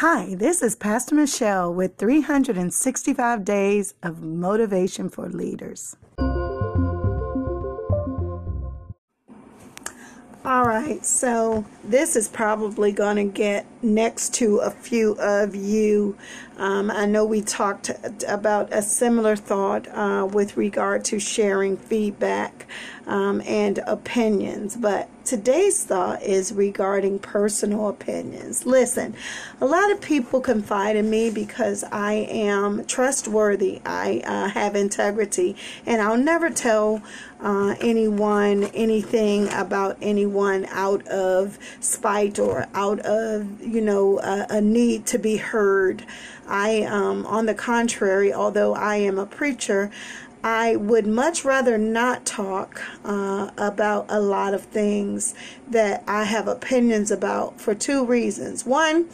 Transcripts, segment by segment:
Hi, this is Pastor Michelle with 365 Days of Motivation for Leaders. All right, so this is probably going to get next to a few of you. Um, I know we talked about a similar thought uh, with regard to sharing feedback um, and opinions, but today's thought is regarding personal opinions. Listen, a lot of people confide in me because I am trustworthy, I uh, have integrity, and I'll never tell uh, anyone anything about anyone out of spite or out of, you know, a, a need to be heard. I, um, on the contrary, although I am a preacher, I would much rather not talk uh, about a lot of things that I have opinions about for two reasons. One,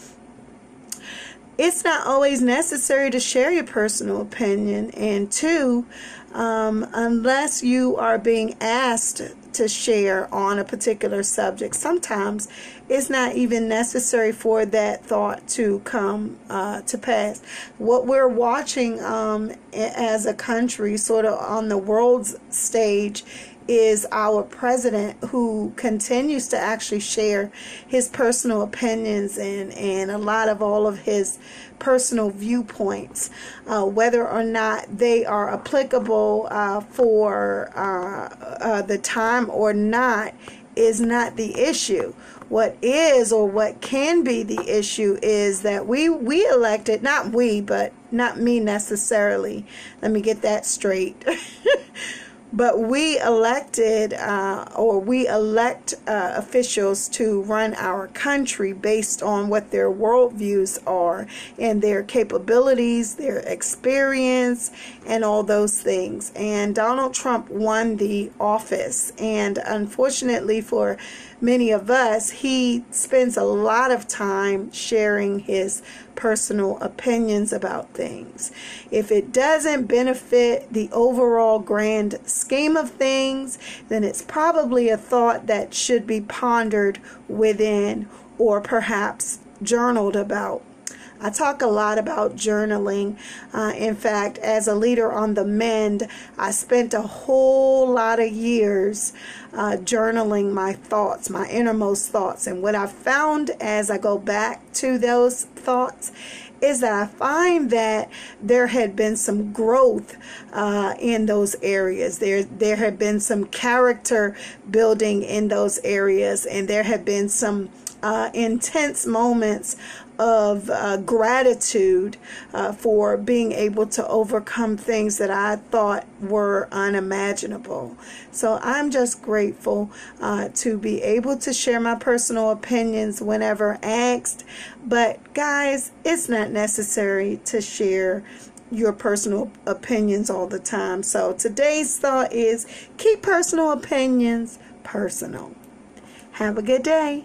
it's not always necessary to share your personal opinion. And two, um, unless you are being asked to share on a particular subject. Sometimes it's not even necessary for that thought to come uh, to pass. What we're watching um, as a country, sort of on the world's stage, is our president who continues to actually share his personal opinions and, and a lot of all of his personal viewpoints, uh, whether or not they are applicable uh, for uh, uh the time or not is not the issue. What is or what can be the issue is that we we elected not we but not me necessarily. Let me get that straight. But we elected, uh, or we elect uh, officials to run our country based on what their worldviews are and their capabilities, their experience, and all those things. And Donald Trump won the office. And unfortunately for many of us, he spends a lot of time sharing his personal opinions about things. If it doesn't benefit the overall grand scheme of things, then it's probably a thought that should be pondered within or perhaps journaled about. I talk a lot about journaling. Uh, in fact, as a leader on the Mend, I spent a whole lot of years uh, journaling my thoughts, my innermost thoughts. And what I found as I go back to those thoughts is that I find that there had been some growth uh, in those areas. There, there had been some character building in those areas, and there had been some uh, intense moments of uh, gratitude uh, for being able to overcome things that I thought were unimaginable. So I'm just grateful uh, to be able to share my personal opinions whenever asked. But guys, it's not necessary to share your personal opinions all the time. So today's thought is keep personal opinions personal. Have a good day.